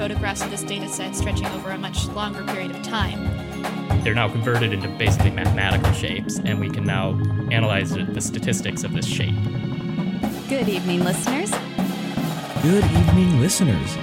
Photographs of this data set stretching over a much longer period of time. They're now converted into basically mathematical shapes, and we can now analyze the the statistics of this shape. Good evening, listeners. Good evening, listeners.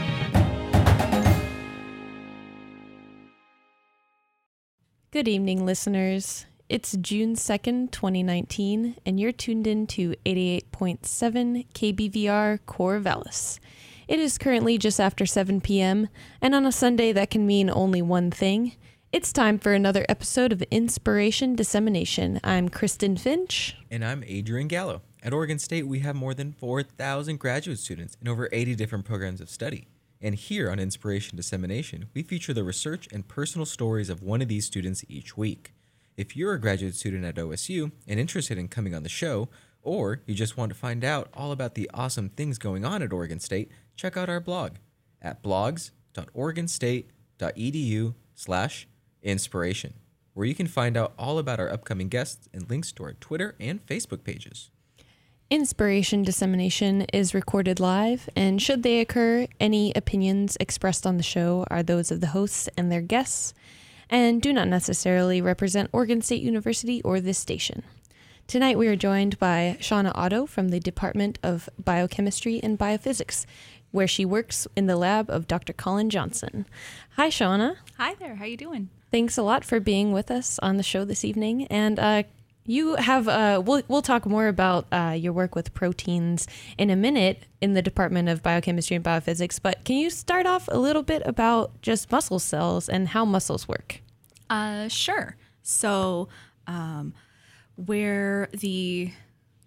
Good evening, listeners. It's June 2nd, 2019, and you're tuned in to 88.7 KBVR Corvallis. It is currently just after 7 p.m., and on a Sunday, that can mean only one thing. It's time for another episode of Inspiration Dissemination. I'm Kristen Finch. And I'm Adrian Gallo. At Oregon State, we have more than 4,000 graduate students in over 80 different programs of study. And here on Inspiration Dissemination, we feature the research and personal stories of one of these students each week. If you're a graduate student at OSU and interested in coming on the show, or you just want to find out all about the awesome things going on at Oregon State, check out our blog at blogs.oregonstate.edu slash inspiration, where you can find out all about our upcoming guests and links to our Twitter and Facebook pages. Inspiration Dissemination is recorded live, and should they occur, any opinions expressed on the show are those of the hosts and their guests, and do not necessarily represent Oregon State University or this station. Tonight we are joined by Shauna Otto from the Department of Biochemistry and Biophysics, where she works in the lab of Dr. Colin Johnson. Hi, Shauna. Hi there. How you doing? Thanks a lot for being with us on the show this evening. And uh, you have uh, we'll we'll talk more about uh, your work with proteins in a minute in the Department of Biochemistry and Biophysics. But can you start off a little bit about just muscle cells and how muscles work? Uh, sure. So, um, where the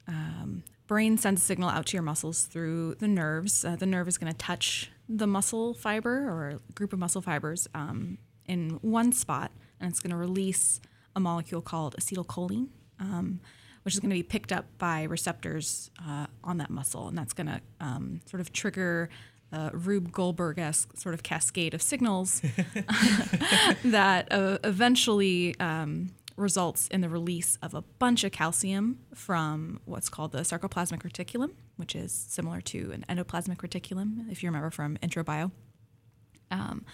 um, brain sends a signal out to your muscles through the nerves, uh, the nerve is going to touch the muscle fiber or group of muscle fibers um, in one spot, and it's going to release a molecule called acetylcholine, um, which is going to be picked up by receptors uh, on that muscle, and that's going to um, sort of trigger a Rube Goldberg-esque sort of cascade of signals that uh, eventually um, results in the release of a bunch of calcium from what's called the sarcoplasmic reticulum, which is similar to an endoplasmic reticulum, if you remember from intro bio. Um,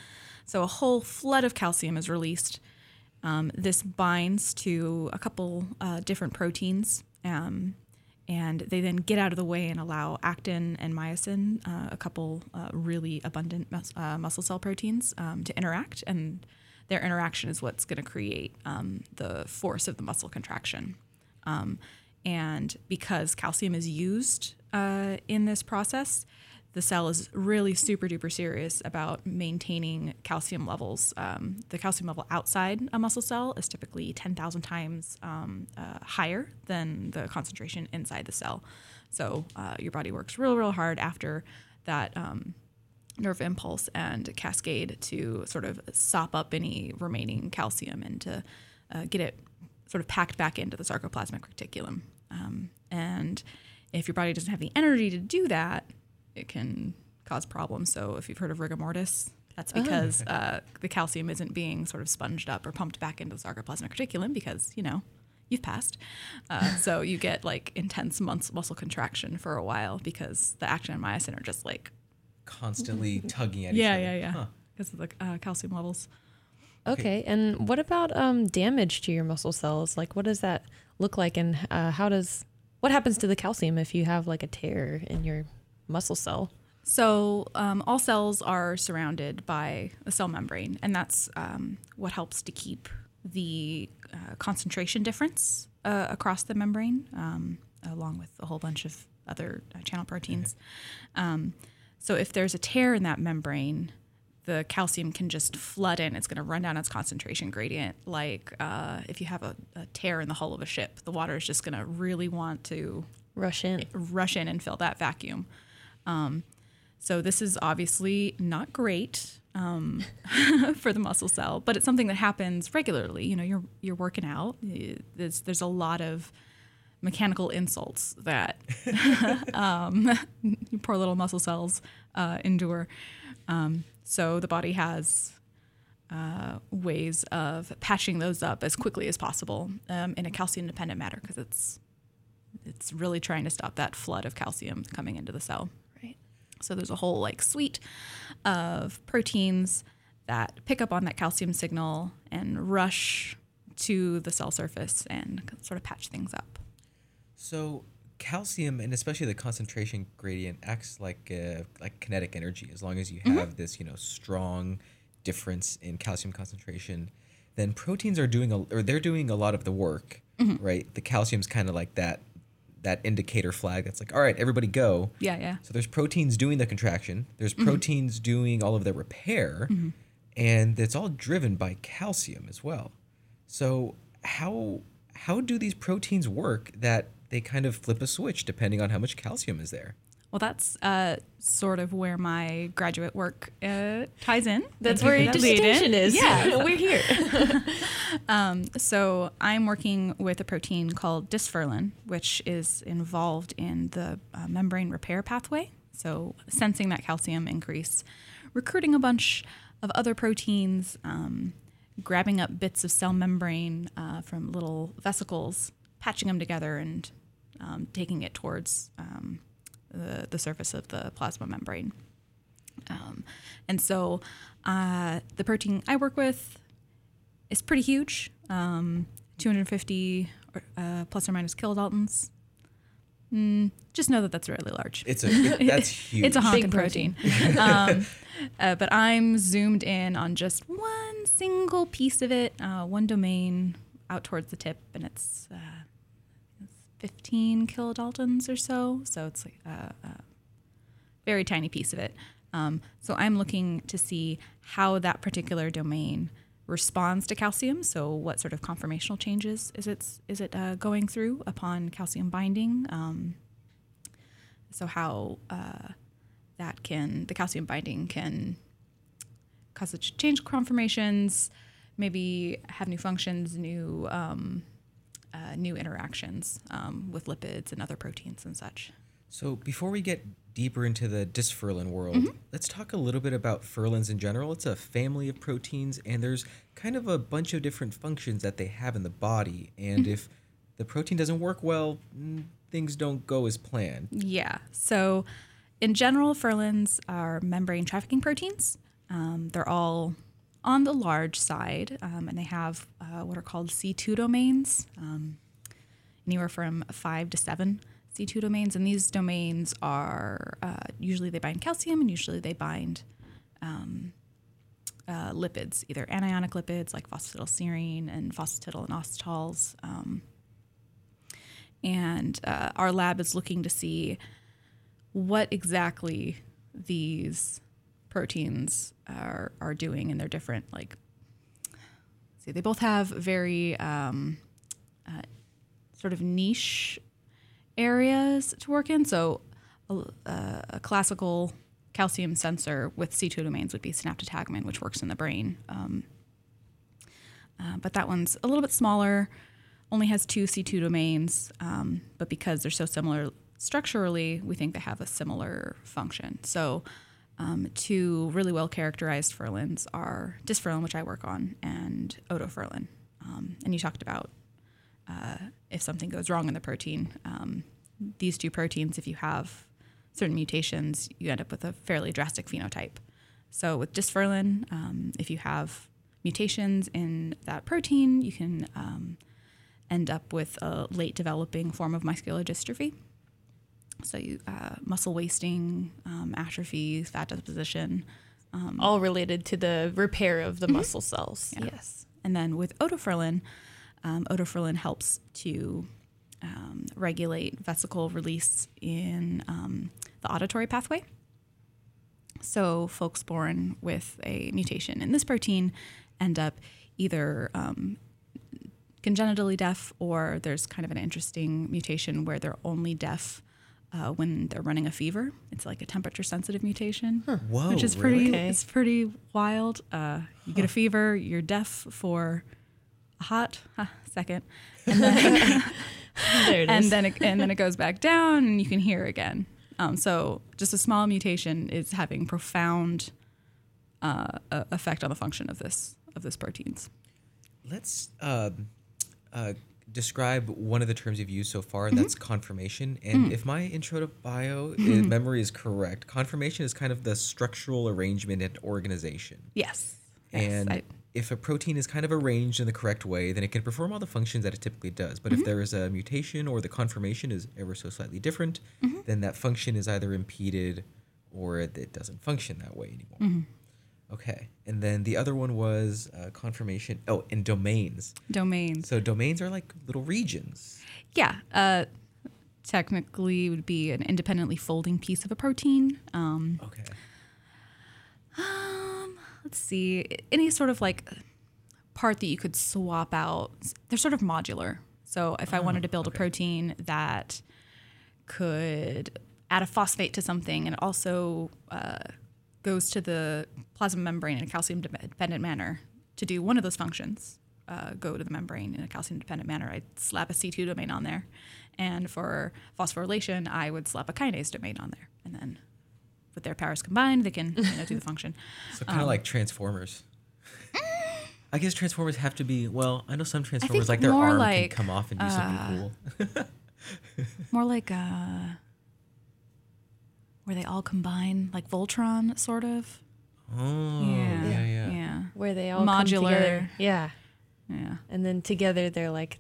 so a whole flood of calcium is released. Um, this binds to a couple uh, different proteins, um, and they then get out of the way and allow actin and myosin, uh, a couple uh, really abundant mus- uh, muscle cell proteins, um, to interact. And their interaction is what's going to create um, the force of the muscle contraction. Um, and because calcium is used uh, in this process, the cell is really super duper serious about maintaining calcium levels. Um, the calcium level outside a muscle cell is typically 10,000 times um, uh, higher than the concentration inside the cell. So uh, your body works real, real hard after that um, nerve impulse and cascade to sort of sop up any remaining calcium and to uh, get it sort of packed back into the sarcoplasmic reticulum. Um, and if your body doesn't have the energy to do that, it can cause problems. So if you've heard of rigor mortis, that's because uh, the calcium isn't being sort of sponged up or pumped back into the sarcoplasmic reticulum because, you know, you've passed. Uh, so you get like intense muscle contraction for a while because the actin and myosin are just like Constantly tugging at yeah, each other. yeah, yeah, Huh. because of the uh, calcium levels. Okay, and what about um, damage to your muscle cells? Like, what does that look like, and uh, how does what happens to the calcium if you have like a tear in your muscle cell? So um, all cells are surrounded by a cell membrane, and that's um, what helps to keep the uh, concentration difference uh, across the membrane, um, along with a whole bunch of other uh, channel proteins. Um, so if there's a tear in that membrane, the calcium can just flood in. It's going to run down its concentration gradient. Like uh, if you have a, a tear in the hull of a ship, the water is just going to really want to Rush in. rush in and fill that vacuum. Um, so this is obviously not great um, for the muscle cell, but it's something that happens regularly. You know, you're you're working out. There's there's a lot of mechanical insults that um, poor little muscle cells uh, endure. Um, so the body has uh, ways of patching those up as quickly as possible um, in a calcium dependent manner because it's it's really trying to stop that flood of calcium coming into the cell. Right. So there's a whole like suite of proteins that pick up on that calcium signal and rush to the cell surface and sort of patch things up. So calcium and especially the concentration gradient acts like uh, like kinetic energy. As long as you mm-hmm. have this, you know, strong difference in calcium concentration, then proteins are doing a, or they're doing a lot of the work, mm-hmm. right? The calcium's kind of like that that indicator flag that's like, all right, everybody go. Yeah, yeah. So there's proteins doing the contraction. There's mm-hmm. proteins doing all of the repair, and it's all driven by calcium as well. So how how do these proteins work that they kind of flip a switch depending on how much calcium is there? Well, that's uh, sort of where my graduate work uh, ties in. That's Thank where for your that lead in. distinction is. Yeah, we're here. So I'm working with a protein called dysferlin, which is involved in the uh, membrane repair pathway. So sensing that calcium increase, recruiting a bunch of other proteins, um, grabbing up bits of cell membrane uh, from little vesicles, patching them together, and um, taking it towards um, the, the surface of the plasma membrane. Um, and so uh, the protein I work with is pretty huge um, 250 or, uh, plus or minus kilodaltons. Mm, just know that that's really large. It's a it- that's huge. It's a honking Big protein. protein. um, uh, but I'm zoomed in on just one single piece of it, uh, one domain out towards the tip, and it's, uh, it's 15 kilodaltons or so. So it's like a, a very tiny piece of it. Um, so I'm looking to see how that particular domain responds to calcium. So what sort of conformational changes is it is it uh, going through upon calcium binding? Um, so how uh, that can the calcium binding can cause it to change conformations, maybe have new functions, new um, uh, new interactions um, with lipids and other proteins and such. So before we get deeper into the dysferlin world, Mm-hmm. let's talk a little bit about ferlins in general. It's a family of proteins, and there's kind of a bunch of different functions that they have in the body. And Mm-hmm. if the protein doesn't work well, mm, things don't go as planned. Yeah. So, in general, ferlins are membrane trafficking proteins. Um, they're all on the large side, um, and they have uh, what are called C2 domains, um, anywhere from five to seven C2 domains. And these domains are uh, usually they bind calcium, and usually they bind um, uh, lipids, either anionic lipids like phosphatidylserine and phosphatidylinositols. Um, and uh, our lab is looking to see what exactly these proteins are are doing and they're different like see they both have very um, uh, sort of niche areas to work in so a, a classical calcium sensor with C2 domains would be synaptotagmin which works in the brain um, uh, but that one's a little bit smaller only has two C2 domains, um, but because they're so similar structurally, we think they have a similar function. So, um, two really well characterized ferlins are dysferlin, which I work on, and otoferlin. Um, and you talked about uh, if something goes wrong in the protein. Um, these two proteins, if you have certain mutations, you end up with a fairly drastic phenotype. So, with dysferlin, um, if you have mutations in that protein, you can um, end up with a late developing form of muscular dystrophy. So, you, uh, muscle wasting, um, atrophy, fat deposition. All related to the repair of the muscle cells. Yes. And then with otoferlin, um, otoferlin helps to um, regulate vesicle release in um, the auditory pathway. So, folks born with a mutation in this protein end up either um, congenitally deaf or there's kind of an interesting mutation where they're only deaf uh, when they're running a fever. It's like a temperature sensitive mutation, Whoa, which is really? pretty. Okay. It's pretty wild. Uh, you get a fever, you're deaf for a hot huh, second, and then There it is. and then it, and then it goes back down, and you can hear again. Um, so just a small mutation is having profound uh, uh, effect on the function of this of this proteins. Let's um, uh, describe one of the terms you've used so far, and Mm-hmm. that's conformation. And Mm. if my intro to bio i- memory is correct, conformation is kind of the structural arrangement and organization. Yes. And I- if a protein is kind of arranged in the correct way, then it can perform all the functions that it typically does. But if Mm-hmm. there is a mutation or the conformation is ever so slightly different, Mm-hmm. then that function is either impeded or it it doesn't function that way anymore. Mm-hmm. Okay. And then the other one was uh, conformation. Oh, and domains. domains. So domains are like little regions. Yeah. Uh, technically, would be an independently folding piece of a protein. Um, Okay. um, let's see, any sort of like part that you could swap out. They're sort of modular. So if I wanted to build a protein that could add a phosphate to something and also uh, goes to the plasma membrane in a calcium dependent manner to do one of those functions, uh, go to the membrane in a calcium dependent manner, I'd slap a C2 domain on there. And for phosphorylation, I would slap a kinase domain on there. And then with their powers combined, they can you know, do the function. So kind of Um, like Transformers. I guess Transformers have to be well. I know some Transformers like their arm like, can come off and do something cool. More like uh where they all combine, like Voltron, sort of. Oh, yeah, yeah. yeah, where they all come Modular. together. Yeah. yeah. And then together they're like,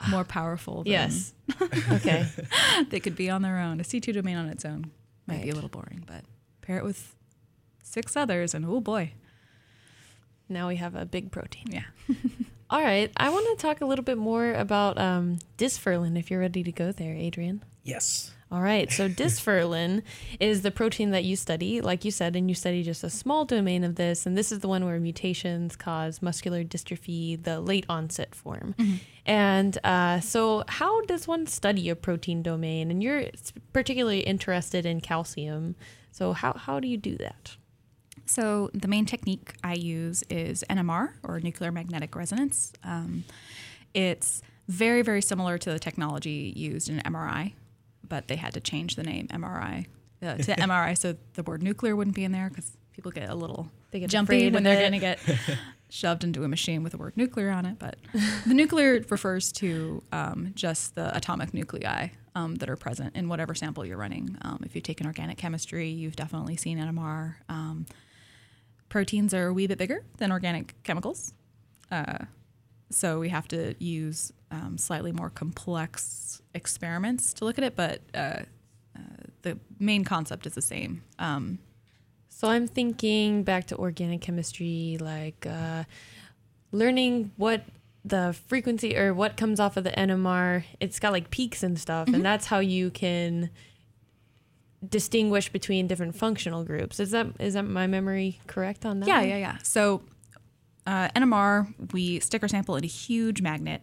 More powerful. Than yes. okay. they could be on their own. A C2 domain on its own might be a little boring, but pair it with six others, and oh boy, Now we have a big protein. yeah. All right. I want to talk a little bit more about um, dysferlin if you're ready to go there, Adrian. Yes. All right. So dysferlin is the protein that you study, like you said, and you study just a small domain of this. And this is the one where mutations cause muscular dystrophy, the late onset form. And uh, so, how does one study a protein domain? And you're particularly interested in calcium. So, how, how do you do that? So the main technique I use is NMR or nuclear magnetic resonance. Um, it's very very similar to the technology used in MRI, but they had to change the name MRI uh, to MRI so the word nuclear wouldn't be in there because people get a little They get jumpy when they're going to get shoved into a machine with the word nuclear on it. But the nuclear refers to um, just the atomic nuclei um, that are present in whatever sample you're running. Um, if you've taken organic chemistry, you've definitely seen NMR. Um, proteins are a wee bit bigger than organic chemicals. Uh, so we have to use um, slightly more complex experiments to look at it, but uh, uh, the main concept is the same. Um, So I'm thinking back to organic chemistry, like uh, learning what the frequency or what comes off of the NMR. It's got like peaks and stuff, and that's how you can distinguish between different functional groups. Is that is that my memory correct on that? Yeah, one? yeah, yeah. So uh, NMR, we stick our sample in a huge magnet,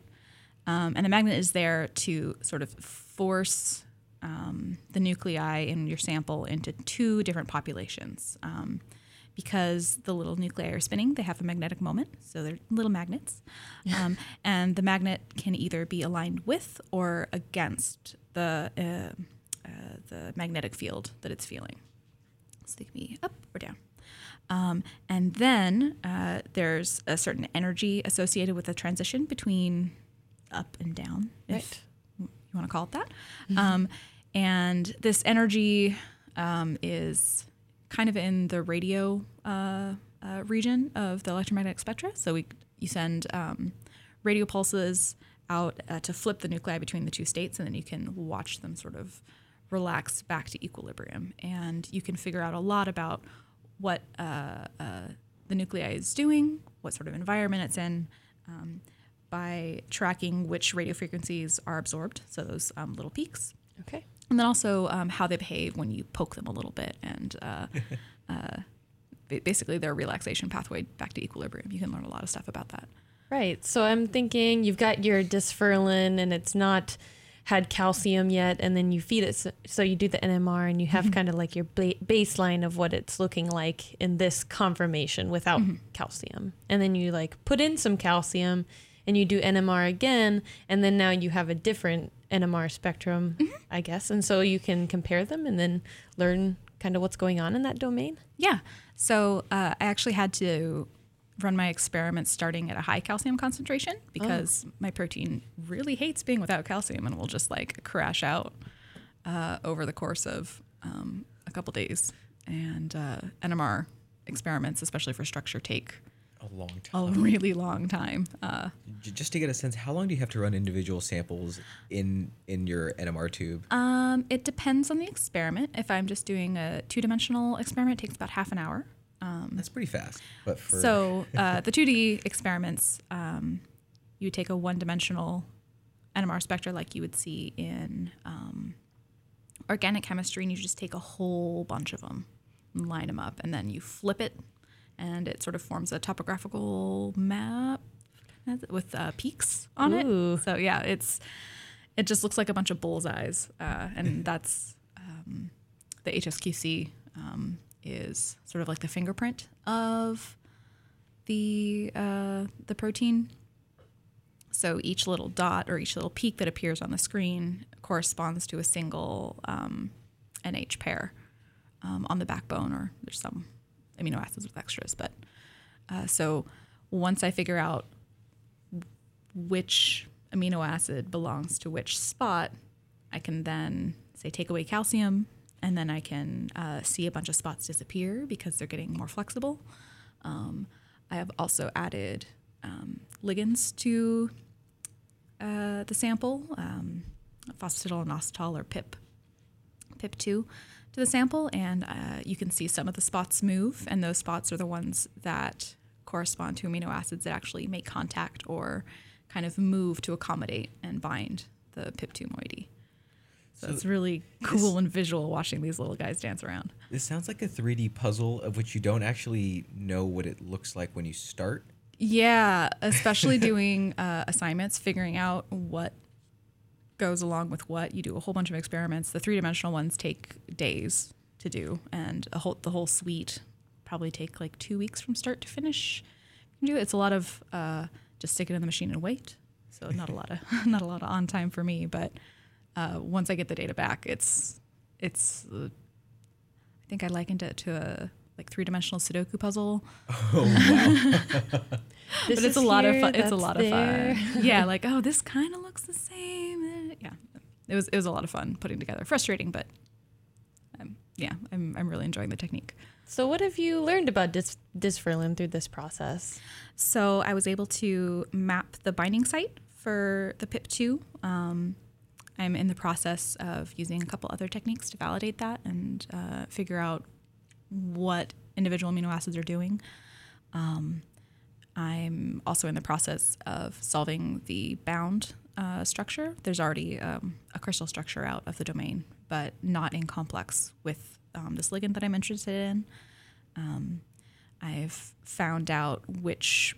um, and the magnet is there to sort of force um, the nuclei in your sample into two different populations. Um, because the little nuclei are spinning, they have a magnetic moment, so they're little magnets. Um, and the magnet can either be aligned with or against the uh, uh, the magnetic field that it's feeling. So they can be up or down. Um, and then uh, there's a certain energy associated with the transition between up and down, if you want to call it that. Um, and this energy um, is kind of in the radio uh, uh, region of the electromagnetic spectra. So we you send um, radio pulses out uh, to flip the nuclei between the two states, and then you can watch them sort of relax back to equilibrium. And you can figure out a lot about what uh, uh, the nuclei is doing, what sort of environment it's in, um, by tracking which radio frequencies are absorbed, so those um, little peaks. Okay. And then also um, how they behave when you poke them a little bit and uh, uh, basically their relaxation pathway back to equilibrium. You can learn a lot of stuff about that. Right. So I'm thinking you've got your dysferlin and it's not had calcium yet, and then you feed it. So, so you do the NMR, and you have kind of like your ba- baseline of what it's looking like in this conformation without calcium, and then you like put in some calcium, and you do NMR again, and then now you have a different NMR spectrum, I guess, and so you can compare them and then learn kind of what's going on in that domain. Yeah. So uh, I actually had to run my experiments starting at a high calcium concentration because my protein really hates being without calcium and will just like crash out uh, over the course of um, a couple days. And uh, NMR experiments, especially for structure, take A long time. a really long time. Uh, Just to get a sense, how long do you have to run individual samples in in your NMR tube? um, it depends on the experiment. If I'm just doing a two dimensional experiment, it takes about half an hour. That's pretty fast. But for So uh, the 2D experiments, um, you take a one-dimensional NMR spectra like you would see in um, organic chemistry, and you just take a whole bunch of them and line them up, and then you flip it, and it sort of forms a topographical map with uh, peaks on Ooh. it. So yeah, it's it just looks like a bunch of bullseyes, uh, and that's um, the HSQC um, is sort of like the fingerprint of the uh, the protein. So each little dot or each little peak that appears on the screen corresponds to a single um, NH pair um, on the backbone, or there's some amino acids with extras. But uh, so once I figure out which amino acid belongs to which spot, I can then say take away calcium, and then I can uh, see a bunch of spots disappear because they're getting more flexible. Um, I have also added um, ligands to uh, the sample, um, phosphatidylinositol or PIP, PIP2 to the sample, and uh, you can see some of the spots move, and those spots are the ones that correspond to amino acids that actually make contact or kind of move to accommodate and bind the PIP2 moiety. So, So it's really cool and visual watching these little guys dance around. this sounds like a 3D puzzle of which you don't actually know what it looks like when you start. Yeah, especially doing uh, assignments, figuring out what goes along with what. You do a whole bunch of experiments. The three dimensional ones take days to do, and a whole, the whole suite probably take like two weeks from start to finish. You can do it. It's a lot of uh, just stick it in the machine and wait. So not a lot of not a lot of on time for me, but uh, once I get the data back, it's it's. Uh, I think I likened it to a like three dimensional Sudoku puzzle This but it's is a lot of fun. It's a lot there. of fun. yeah, like oh, this kind of looks the same. It was it was a lot of fun putting together. Frustrating, but um, yeah, I'm I'm really enjoying the technique. So, what have you learned about dis- dysferlin through this process? So I was able to map the binding site for the PIP2. Um, I'm in the process of using a couple other techniques to validate that and uh, figure out what individual amino acids are doing. Um, I'm also in the process of solving the bound uh, structure. There's already um, a crystal structure out of the domain, but not in complex with um, this ligand that I'm interested in. Um, I've found out which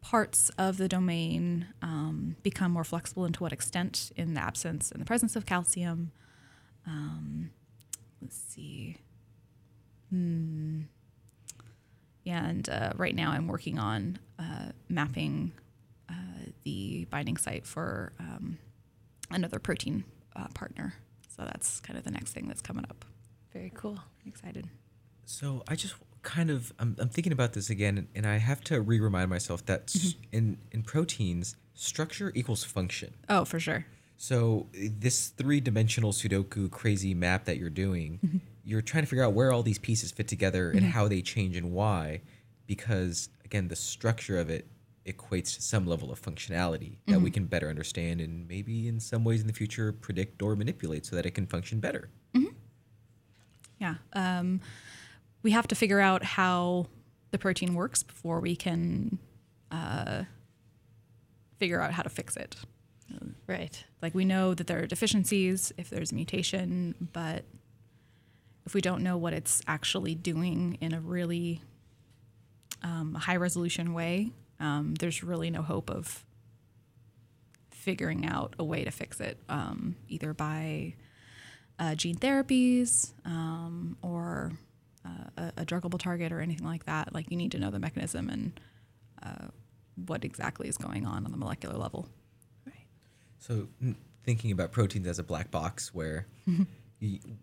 parts of the domain um, become more flexible and to what extent in the absence and the presence of calcium. Um, let's see. Hmm. And uh, right now I'm working on uh, mapping uh, the binding site for um, another protein uh, partner. So that's kind of the next thing that's coming up. Very cool. excited. So I just kind of I'm, I'm thinking about this again, and I have to re-remind myself that s in in proteins, structure equals function. Oh, for sure. So uh, this three-dimensional Sudoku crazy map that you're doing, you're trying to figure out where all these pieces fit together and how they change and why, because again, the structure of it equates to some level of functionality that we can better understand and maybe in some ways in the future predict or manipulate so that it can function better. Yeah. Um, we have to figure out how the protein works before we can uh, figure out how to fix it. Right. Like we know that there are deficiencies if there's a mutation, but if we don't know what it's actually doing in a really um, high resolution way, um, there's really no hope of figuring out a way to fix it, um, either by uh, gene therapies um, or uh, a, a druggable target or anything like that. Like you need to know the mechanism and uh, what exactly is going on on the molecular level. Right. So, thinking about proteins as a black box where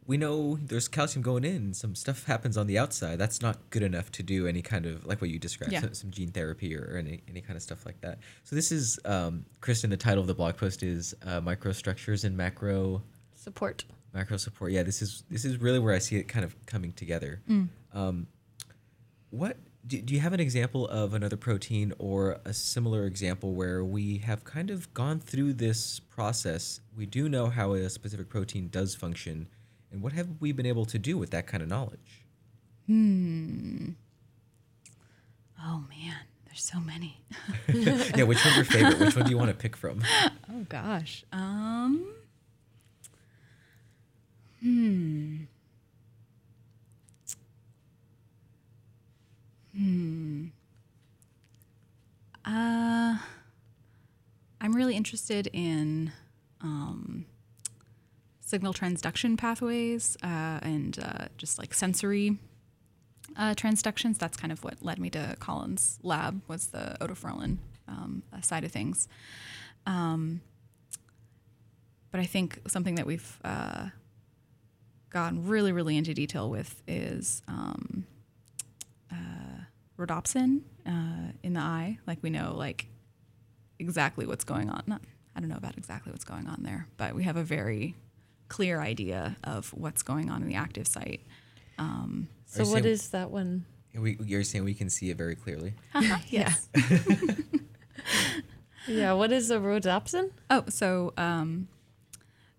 we know there's calcium going in, some stuff happens on the outside. That's not good enough to do any kind of, like what you described, Yeah. so- some gene therapy or, or any, any kind of stuff like that. So, this is, um, Kristen, the title of the blog post is uh, Microstructures and Macro Support. macro support. Yeah, this is this is really where I see it kind of coming together. Um, what do, do you have an example of another protein or a similar example where we have kind of gone through this process? We do know how a specific protein does function, and what have we been able to do with that kind of knowledge? Hmm. Oh man, there's so many. yeah, which one's your favorite? Which one do you want to pick from? Oh gosh. Um. Hmm. Hmm. Uh, I'm really interested in um, signal transduction pathways uh, and uh, just like sensory uh, transductions. That's kind of what led me to Colin's lab was the otoferlin um, uh, side of things. Um, but I think something that we've uh, gone really, really into detail with is um, uh, rhodopsin uh, in the eye. Like we know, like exactly what's going on. Not, I don't know about exactly what's going on there, but we have a very clear idea of what's going on in the active site. Um, So Are you what saying- is that one? We, you're saying we can see it very clearly. yes. Yeah, what is a rhodopsin? Oh, so um,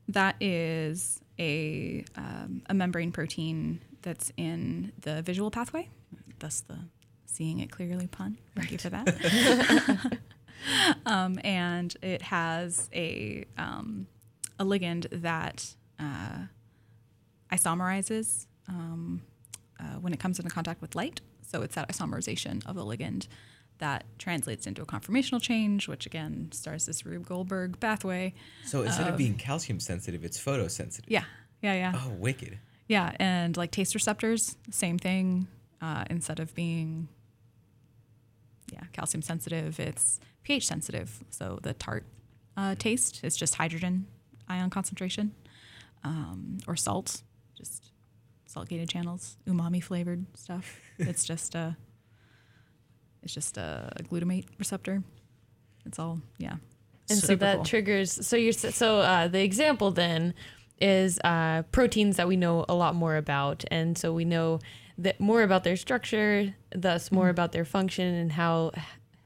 that is a um, a membrane protein that's in the visual pathway. Thus the seeing it clearly pun. Thank you for that. um, and it has a um, a ligand that uh, isomerizes um, uh, when it comes into contact with light. So it's that isomerization of the ligand that translates into a conformational change, which again starts this Rube Goldberg pathway. So instead of being calcium sensitive, it's photosensitive. Yeah, yeah, yeah. Oh, wicked. Yeah, and like taste receptors, same thing. Uh, instead of being, yeah, calcium sensitive, it's pH sensitive. So the tart uh, taste is just hydrogen ion concentration, um, or salt, just salt gated channels, umami flavored stuff. it's just a, it's just a glutamate receptor. It's all yeah. And so that cool. triggers. So you're so uh, the example then is uh, proteins that we know a lot more about, and so we know that more about their structure, thus more mm-hmm. about their function and how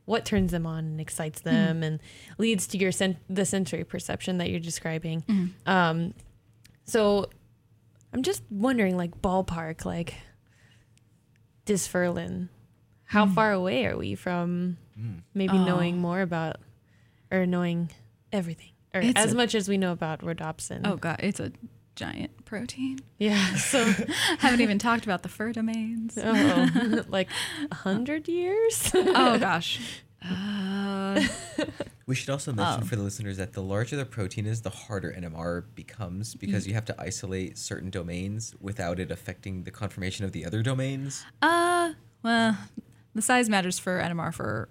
what turns them on and excites mm-hmm. them, and leads to your sen- the sensory perception that you're describing. Mm-hmm. Um, so I'm just wondering, like ballpark, like dysferlin. How far away are we from mm. maybe Oh. knowing more about or knowing everything or It's as a- much as we know about rhodopsin? Oh god, it's a giant protein. yeah. So Haven't even talked about the fur domains. oh, like a hundred years. oh gosh. Uh, We should also mention Oh. for the listeners that the larger the protein is, the harder NMR becomes because you have to isolate certain domains without it affecting the conformation of the other domains. uh, well, the size matters for NMR for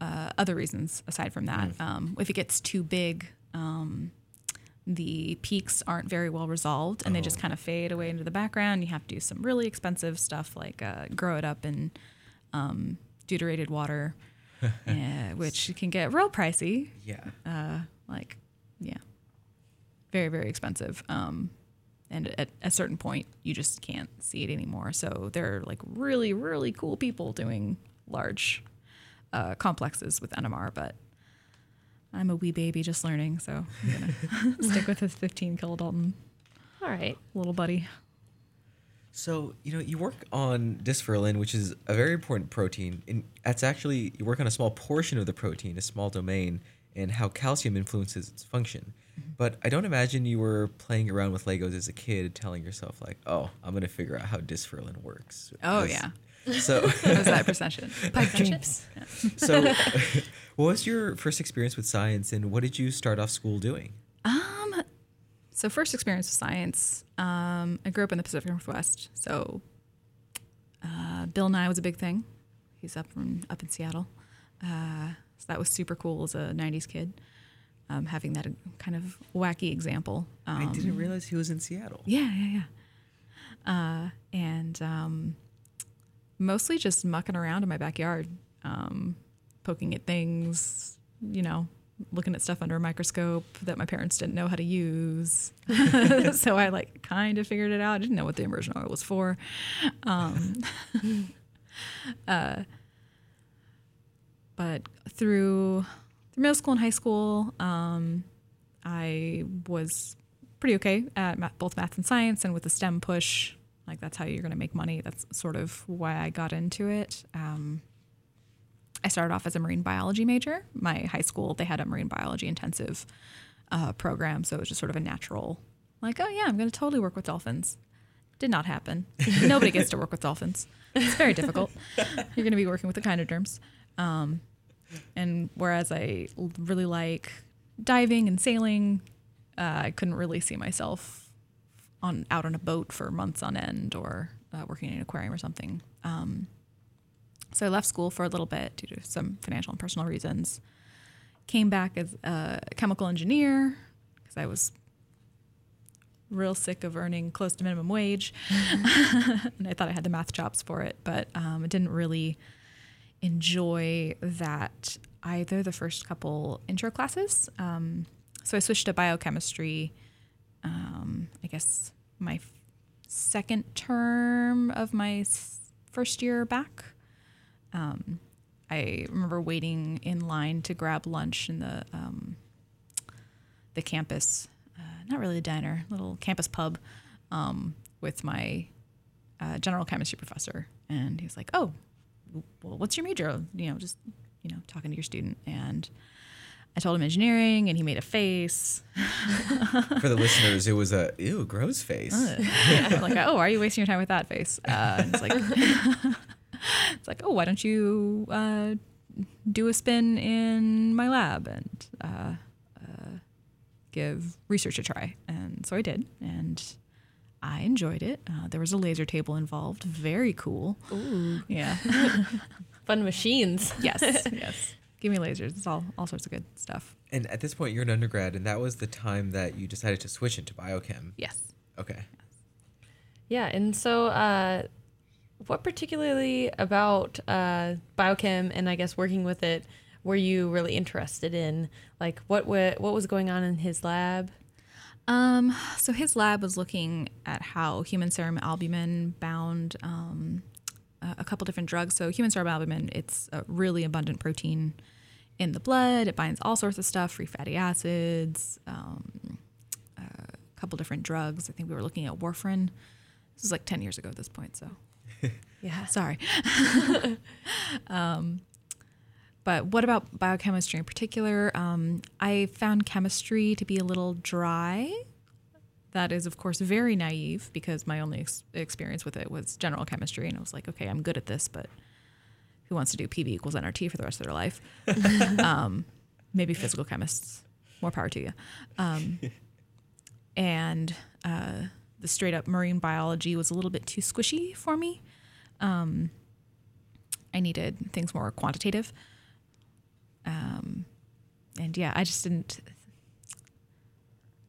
uh, other reasons aside from that. Um, if it gets too big, um, the peaks aren't very well resolved and they just kind of fade away into the background. You have to do some really expensive stuff like uh, grow it up in um, deuterated water, uh, which can get real pricey. Yeah. uh, like yeah very very expensive um, and at a certain point you just can't see it anymore so there are like really really cool people doing large uh, complexes with nmr but i'm a wee baby just learning so i'm gonna stick with this 15 kilodalton All right. little buddy So, you know, you work on dysferlin, which is a very important protein. And that's actually, you work on a small portion of the protein, a small domain, and how calcium influences its function. Mm-hmm. But I don't imagine you were playing around with Legos as a kid, telling yourself, like, oh, I'm going to figure out how dysferlin works. Oh, yeah. So, What was that perception? Pipe dreams. so what was your first experience with science, and what did you start off school doing? Um, so first experience with science. Um, I grew up in the Pacific Northwest, so uh, Bill Nye was a big thing. He's up from up in Seattle, uh, so that was super cool as a '90s kid. Um, having that kind of wacky example. Um, I didn't realize he was in Seattle. Yeah, yeah, yeah. Uh, and um, mostly just mucking around in my backyard, um, poking at things, you know, looking at stuff under a microscope that my parents didn't know how to use. so I like kind of figured it out. I didn't know what the immersion oil was for. Um, uh, but through through middle school and high school, um, I was pretty okay at ma- both math and science, and with the STEM push, like that's how you're going to make money. That's sort of why I got into it. Um, I started off as a marine biology major. My high school they had a marine biology intensive uh, program, so it was just sort of a natural, like, oh yeah, I'm going to totally work with dolphins. Did not happen. Nobody gets to work with dolphins. It's very difficult. You're going to be working with the echinoderms. Um, and whereas I really like diving and sailing, uh, I couldn't really see myself on out on a boat for months on end or uh, working in an aquarium or something. Um, so I left school for a little bit due to some financial and personal reasons. Came back as a chemical engineer because I was real sick of earning close to minimum wage, and I thought I had the math chops for it, but um, I didn't really enjoy that either the first couple intro classes. Um, so I switched to biochemistry. Um, I guess my second term of my first year back. Um, I remember waiting in line to grab lunch in the um, the campus, uh, not really a diner, little campus pub, um, with my uh, general chemistry professor, and he was like, "Oh, well, what's your major? You know, just you know, talking to your student." And I told him engineering, and he made a face. For the listeners, it was a ew, gross face. I'm like, oh, why are you wasting your time with that face? Uh, and it's like, it's like, oh, why don't you uh, do a spin in my lab and uh, uh, give research a try? And so I did, and I enjoyed it. Uh, there was a laser table involved, very cool. Ooh, Yeah. fun machines. yes. Yes. Give me lasers. It's all all sorts of good stuff. And at this point, you're an undergrad, and that was the time that you decided to switch into biochem. Yes. Okay. Yeah, and so uh, what particularly about uh, biochem and I guess working with it were you really interested in? Like, what wa- what was going on in his lab? Um, so his lab was looking at how human serum albumin bound um, a a couple different drugs. So human serum albumin, it's a really abundant protein in the blood. It binds all sorts of stuff, free fatty acids, um, a couple different drugs. I think we were looking at warfarin. This was like 10 years ago at this point, so Yeah. sorry. um, but what about biochemistry in particular? Um, I found chemistry to be a little dry. That is, of course, very naive because my only ex- experience with it was general chemistry. And I was like, okay, I'm good at this, but who wants to do PV equals nRT for the rest of their life? um, maybe physical chemists. More power to you. Um, and uh, the straight up marine biology was a little bit too squishy for me. Um, I needed things more quantitative. Um, and yeah, I just didn't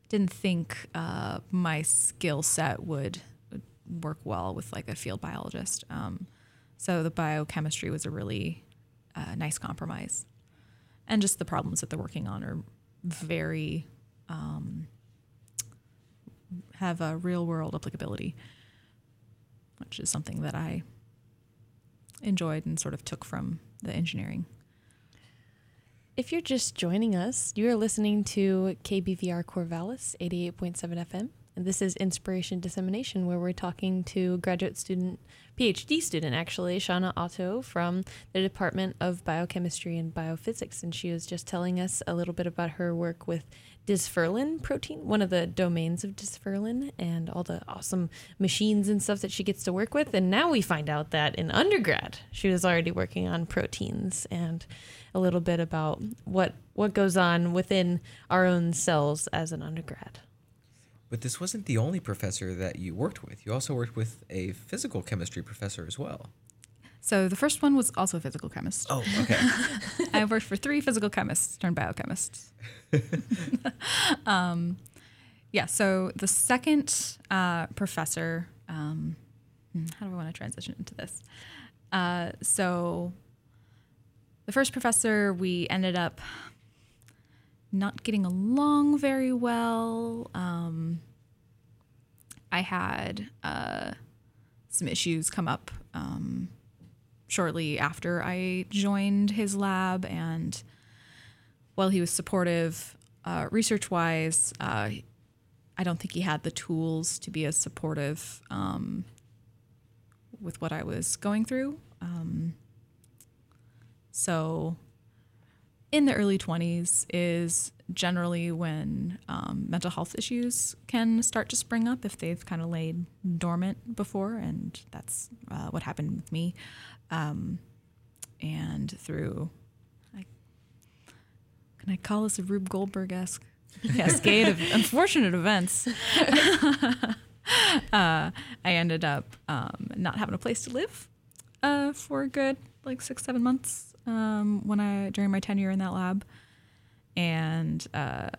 didn't think uh, my skill set would, work well with like a field biologist. Um, so the biochemistry was a really uh, nice compromise, and just the problems that they're working on are very um, have a real world applicability, which is something that I enjoyed and sort of took from the engineering. If you're just joining us, you are listening to KBVR Corvallis 88.7 FM. And this is Inspiration Dissemination, where we're talking to graduate student, PhD student actually, Shauna Otto from the Department of Biochemistry and Biophysics. And she was just telling us a little bit about her work with dysferlin protein, one of the domains of dysferlin, and all the awesome machines and stuff that she gets to work with. And now we find out that in undergrad, she was already working on proteins and a little bit about what what goes on within our own cells as an undergrad. But this wasn't the only professor that you worked with. You also worked with a physical chemistry professor as well. So the first one was also a physical chemist. Oh, okay. I worked for three physical chemists turned biochemists. um, yeah, so the second uh, professor, um, hmm, how do I want to transition into this? Uh, so the first professor, we ended up not getting along very well. Um, I had uh, some issues come up. Um, shortly after I joined his lab. And while he was supportive uh, research wise, uh, I don't think he had the tools to be as supportive um, with what I was going through. Um, so, in the early 20s is generally when um, mental health issues can start to spring up if they've kind of laid dormant before, and that's uh, what happened with me. Um, and through, I, can I call this a Rube Goldberg esque cascade of unfortunate events? uh, I ended up um, not having a place to live uh, for a good like six, seven months um, when I during my tenure in that lab, and uh,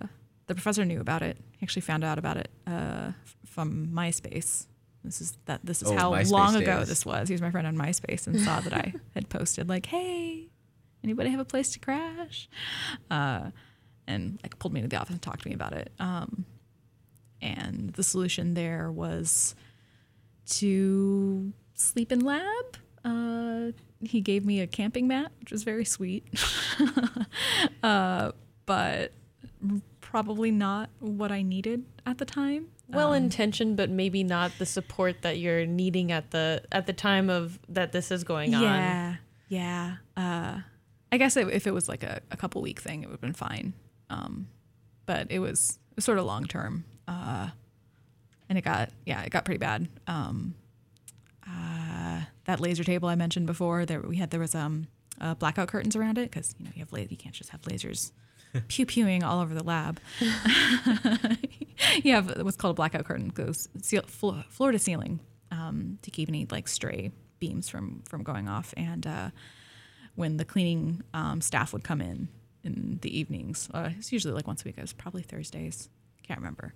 the professor knew about it. He actually found out about it uh, from MySpace. This is that. This is Oh, how MySpace long ago this was. He was my friend on MySpace and saw that I had posted like, "Hey, anybody have a place to crash?" Uh, and like pulled me into the office and talked to me about it. Um, and the solution there was to sleep in lab. Uh, he gave me a camping mat, which was very sweet, uh, but probably not what I needed at the time. Well Um, intentioned, but maybe not the support that you're needing at the at the time of that this is going on. Yeah, yeah. Uh, I guess if if it was like a, a couple week thing, it would have been fine. Um, but it was, it was sort of long term, uh, and it got yeah, it got pretty bad. Um, uh, that laser table I mentioned before, there we had there was um uh, blackout curtains around it because you know you have la- you can't just have lasers pew pewing all over the lab. you have what's called a blackout curtain goes seal, floor, floor to ceiling um, to keep any like stray beams from from going off. And uh, when the cleaning um, staff would come in in the evenings, uh, it's usually like once a week. It was probably Thursdays. Can't remember,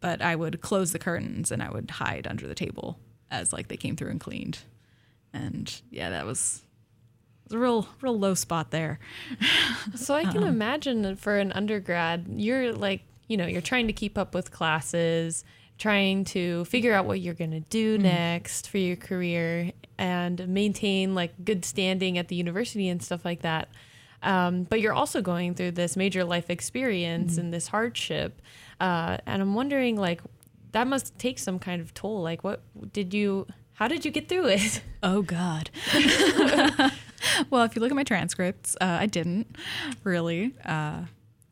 but I would close the curtains and I would hide under the table as like they came through and cleaned. And yeah, that was. It was a real, real low spot there. So I can Um, imagine that for an undergrad, you're like, you know, you're trying to keep up with classes, trying to figure out what you're going to do next for your career and maintain like good standing at the university and stuff like that. Um, but you're also going through this major life experience and this hardship. Uh, and I'm wondering, like, that must take some kind of toll. Like, what did you, how did you get through it? Oh God. well, if you look at my transcripts, uh, I didn't really. Uh,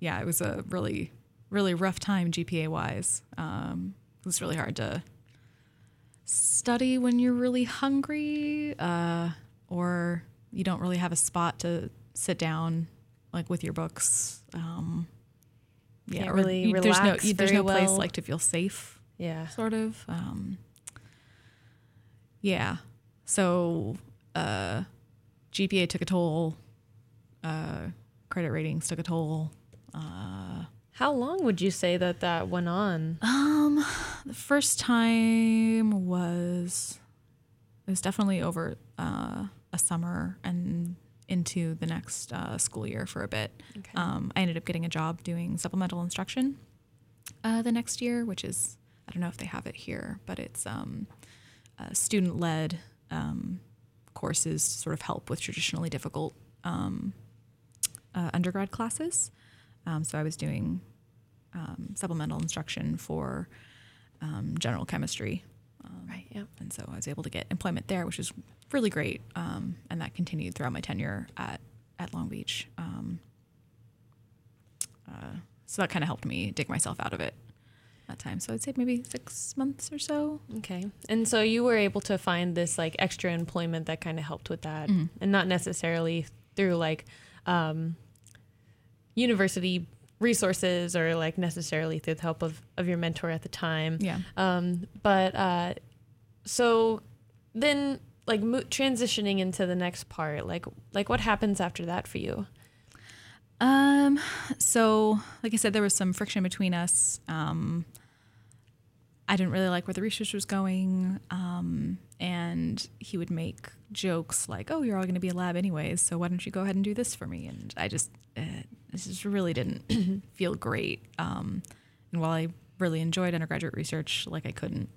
yeah, it was a really, really rough time GPA wise. Um, it was really hard to study when you're really hungry, uh, or you don't really have a spot to sit down, like with your books. Um, yeah, Can't really you- there's no relax you- there's no place well. like to feel safe Yeah. sort of. Um, yeah. So uh, GPA took a toll. Uh, credit ratings took a toll. Uh, How long would you say that that went on? um, the first time was it was definitely over uh, a summer and into the next uh, school year for a bit. Um, I ended up getting a job doing supplemental instruction uh, the next year, which is I don't know if they have it here, but it's um, student led um, courses to sort of help with traditionally difficult um, uh, undergrad classes. Um, so I was doing um, supplemental instruction for um, general chemistry. Um, Right, yep. And so I was able to get employment there, which was really great. Um, and that continued throughout my tenure at, at Long Beach. Um, uh, so that kind of helped me dig myself out of it that time. So I'd say maybe six months or so. Okay. And so you were able to find this like extra employment that kind of helped with that and not necessarily through like um, university resources or like necessarily through the help of, of your mentor at the time. Yeah. Um, but uh, so then like mo- transitioning into the next part, like like what happens after that for you? Um, so like I said, there was some friction between us. Um, I didn't really like where the research was going. Um, and he would make jokes like, "Oh, you're all going to be a lab anyways, so why don't you go ahead and do this for me?" And I just, uh, this just really didn't feel great. Um, and while I really enjoyed undergraduate research, like I couldn't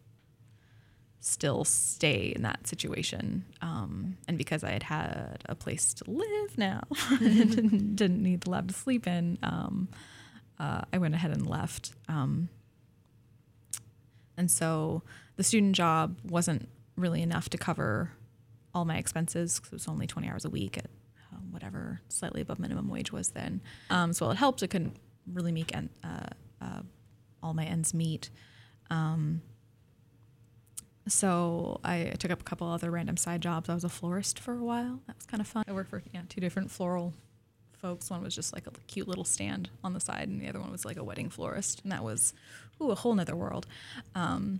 still stay in that situation. Um, and because I had had a place to live now, didn't, didn't need the lab to sleep in, um, uh, I went ahead and left. Um, and so the student job wasn't really enough to cover all my expenses because it was only 20 hours a week at uh, whatever slightly above minimum wage was then. Um, so while it helped, it couldn't really make en- uh, uh, all my ends meet. Um, so I took up a couple other random side jobs. I was a florist for a while. That was kind of fun. I worked for yeah, two different floral folks. One was just like a cute little stand on the side, and the other one was like a wedding florist, and that was ooh, a whole nother world. Um,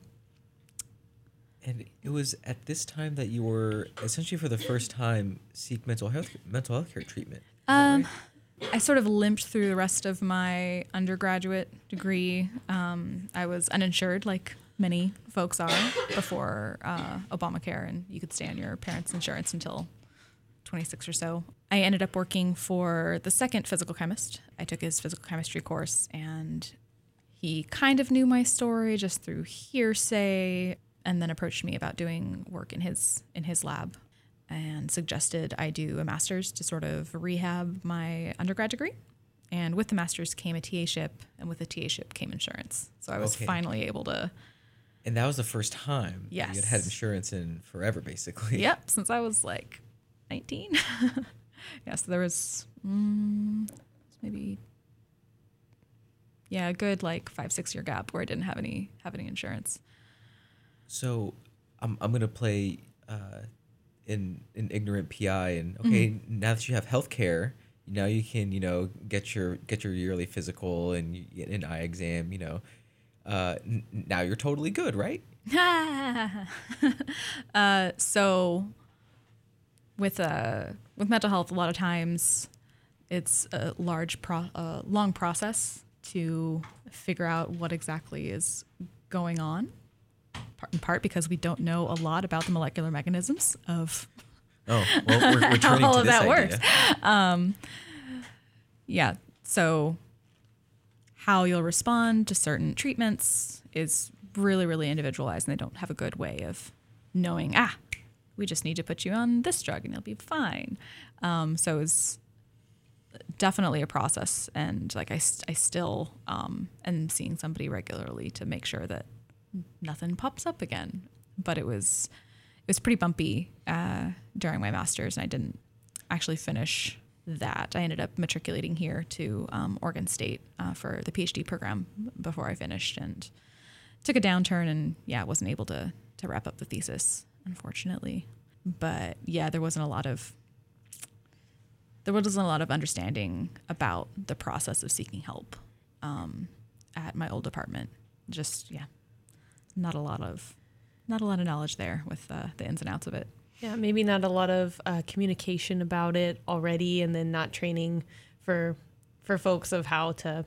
And it was at this time that you were essentially for the first time seek mental health mental health care treatment. Um, right? I sort of limped through the rest of my undergraduate degree. Um, I was uninsured, like many folks are, before uh, Obamacare, and you could stay on your parents' insurance until 26 or so. I ended up working for the second physical chemist. I took his physical chemistry course, and he kind of knew my story just through hearsay, and then approached me about doing work in his in his lab and suggested I do a master's to sort of rehab my undergrad degree. And with the master's came a TA ship, and with the TA ship came insurance. So I was Okay. finally able to, And that was the first time that you had had insurance in forever, basically. yep, since I was like 19. yeah, so there was mm, maybe, yeah, a good like five, six year gap where I didn't have any have any insurance. So I'm I'm gonna play uh, in an ignorant PI, and okay, Mm-hmm. now that you have health care, now you can you know get your get your yearly physical and you get an eye exam. You know, uh, n- now you're totally good, right? uh, so with uh, with mental health, a lot of times it's a large, pro- uh, long process to figure out what exactly is going on. In part because we don't know a lot about the molecular mechanisms of Oh, well, we're, we're turning all of that idea. works. yeah. So how you'll respond to certain treatments is really, really individualized, and they don't have a good way of knowing. Ah, we just need to put you on this drug, and you'll be fine. Um, so it's definitely a process, and like I, I still um, am seeing somebody regularly to make sure that nothing pops up again. But it was it was pretty bumpy uh, during my master's, and I didn't actually finish that. I ended up matriculating here to um, Oregon State uh, for the PhD program before I finished, and took a downturn, and yeah, wasn't able to to wrap up the thesis, unfortunately. But yeah, there wasn't a lot of there wasn't a lot of understanding about the process of seeking help um, at my old apartment. Just yeah, not a lot of not a lot of knowledge there with uh, the ins and outs of it. Yeah, maybe not a lot of uh, communication about it already, and then not training for for folks of how to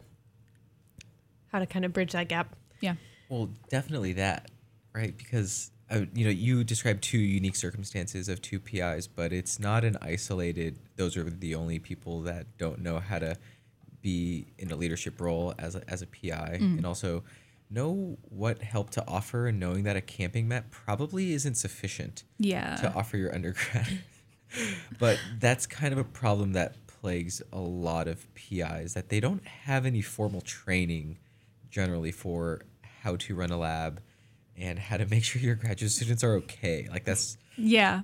how to kind of bridge that gap. Yeah. Well, definitely that, right? Because uh, you know you described two unique circumstances of two PIs, but it's not an isolated. Those are the only people that don't know how to be in a leadership role as a, as a PI, and also know what help to offer. And knowing that a camping mat probably isn't sufficient Yeah. to offer your undergrad. but that's kind of a problem that plagues a lot of PIs that they don't have any formal training generally for how to run a lab and how to make sure your graduate students are okay. Like that's Yeah.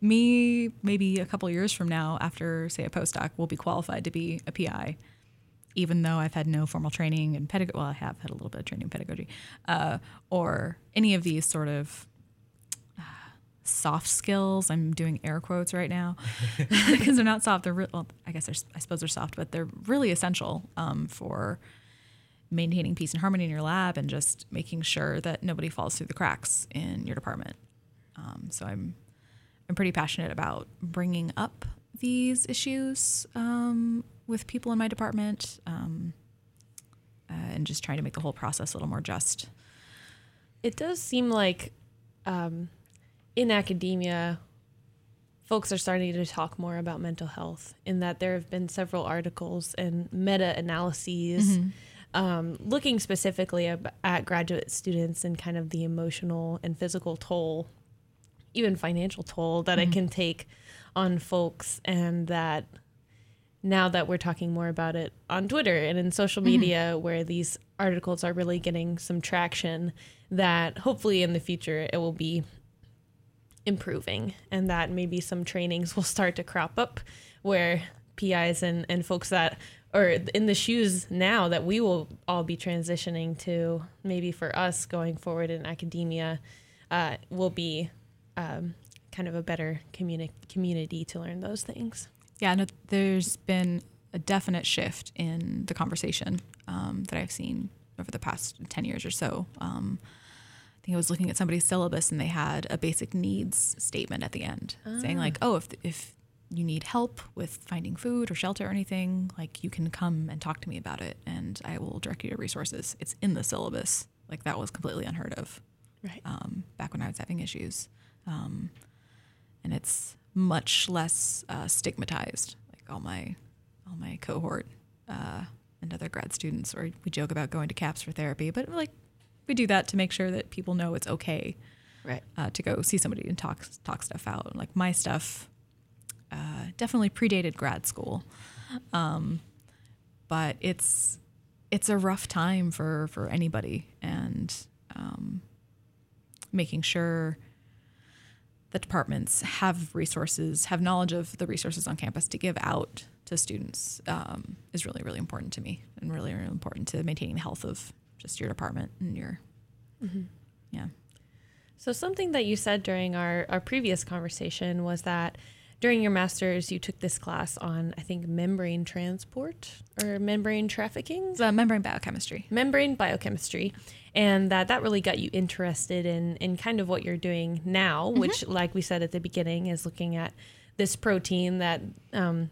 Me, maybe a couple years from now, after, say, a postdoc, will be qualified to be a PI. even though I've had no formal training in pedagogy. Well, I have had a little bit of training in pedagogy, uh, or any of these sort of uh, soft skills. I'm doing air quotes right now because they're not soft. They're re- well, I guess they're, I suppose they're soft, but they're really essential um, for maintaining peace and harmony in your lab and just making sure that nobody falls through the cracks in your department. Um, so I'm I'm pretty passionate about bringing up these issues um, with people in my department um, uh, and just trying to make the whole process a little more just. It does seem like um, in academia, folks are starting to talk more about mental health, in that there have been several articles and meta analyses um, looking specifically ab- at graduate students and kind of the emotional and physical toll, even financial toll that it can take on folks, and that now that we're talking more about it on Twitter and in social media, where these articles are really getting some traction, that hopefully in the future it will be improving and that maybe some trainings will start to crop up where PIs and, and folks that are in the shoes now that we will all be transitioning to maybe for us going forward in academia uh, will be um, kind of a better communi- community to learn those things. Yeah, no, there's been a definite shift in the conversation um, that I've seen over the past 10 years or so. Um, I think I was looking at somebody's syllabus and they had a basic needs statement at the end saying, like, oh, if, if you need help with finding food or shelter or anything, like, you can come and talk to me about it and I will direct you to resources. It's in the syllabus. Like, that was completely unheard of Right. um, back when I was having issues. Um, and it's much less uh, stigmatized. Like all my all my cohort uh, and other grad students, or we joke about going to CAPS for therapy, but like we do that to make sure that people know it's okay Right. uh, to go see somebody and talk talk stuff out. Like my stuff uh, definitely predated grad school, um, but it's it's a rough time for for anybody, and um, making sure the departments have resources, have knowledge of the resources on campus to give out to students um, is really really important to me, and really really important to maintaining the health of just your department and your yeah. So something that you said during our, our previous conversation was that during your master's you took this class on I think membrane transport or membrane trafficking, uh, membrane biochemistry. membrane biochemistry, and that that really got you interested in in kind of what you're doing now, which like we said at the beginning is looking at this protein that um,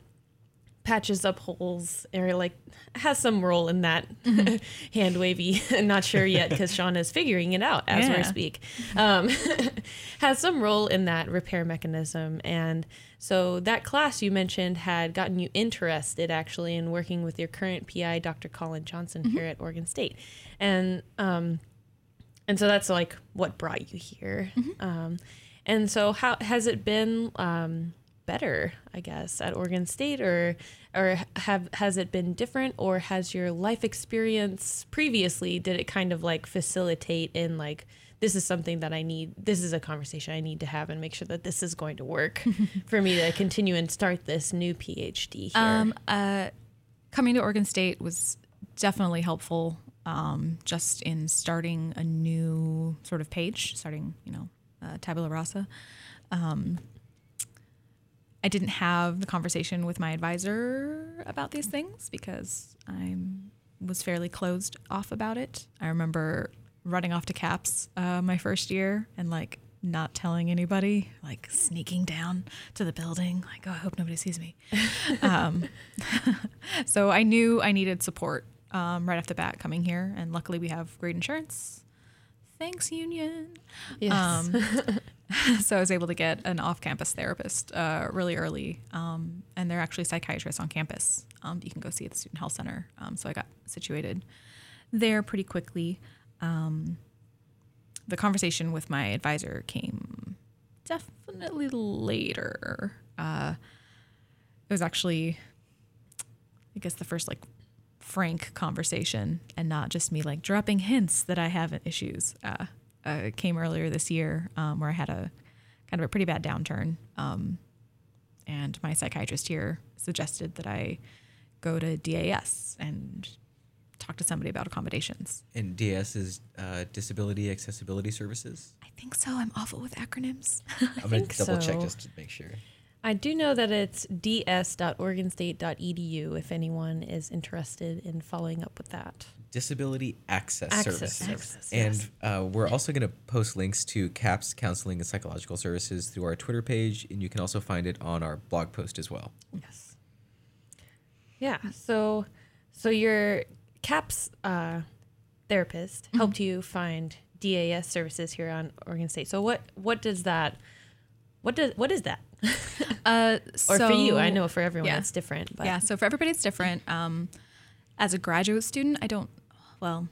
patches up holes or like has some role in that hand wavy. Not sure yet because Shauna is figuring it out as we speak. Um, has some role in that repair mechanism. And so that class you mentioned had gotten you interested actually in working with your current pi dr colin johnson here at oregon state. And um, and so that's like what brought you here. Um, and so how has it been um, better i guess at oregon state or or have has it been different or has your life experience previously did it kind of like facilitate in like this is something that i need this is a conversation i need to have and make sure that this is going to work for me to continue and start this new phd here Um, uh, coming to Oregon State was definitely helpful um, just in starting a new sort of page, starting, you know, uh, tabula rasa. Um, I didn't have the conversation with my advisor about these things because I was fairly closed off about it. I remember running off to CAPS uh, my first year and like not telling anybody, like sneaking down to the building, like, oh, I hope nobody sees me. um, so I knew I needed support um, right off the bat coming here. And luckily, we have great insurance. Thanks, Union. yes Um, so I was able to get an off-campus therapist uh, really early, um, and they're actually psychiatrists on campus. Um, you can go see at the student health center. Um, so I got situated there pretty quickly. Um, the conversation with my advisor came definitely later. Uh, it was actually, I guess, the first like frank conversation and not just me like dropping hints that I have issues. Uh, uh, came earlier this year um, where I had a kind of a pretty bad downturn. Um, and my psychiatrist here suggested that I go to DAS and talk to somebody about accommodations. And DAS is uh, Disability Accessibility Services. I think so. I'm awful with acronyms. I'm going to double check just to make sure. I do know that it's ds.oregonstate.edu if anyone is interested in following up with that. Disability Access, Access Services. Services, and yes. uh, we're also going to post links to CAPS Counseling and Psychological Services through our Twitter page, and you can also find it on our blog post as well. Yes. Yeah. So, so your CAPS uh, therapist Mm-hmm. helped you find DAS services here on Oregon State. So what what does that what does what is that? Uh, Or for you, I know for everyone yeah. it's different. But yeah, so for everybody it's different. Um, as a graduate student, I don't, well,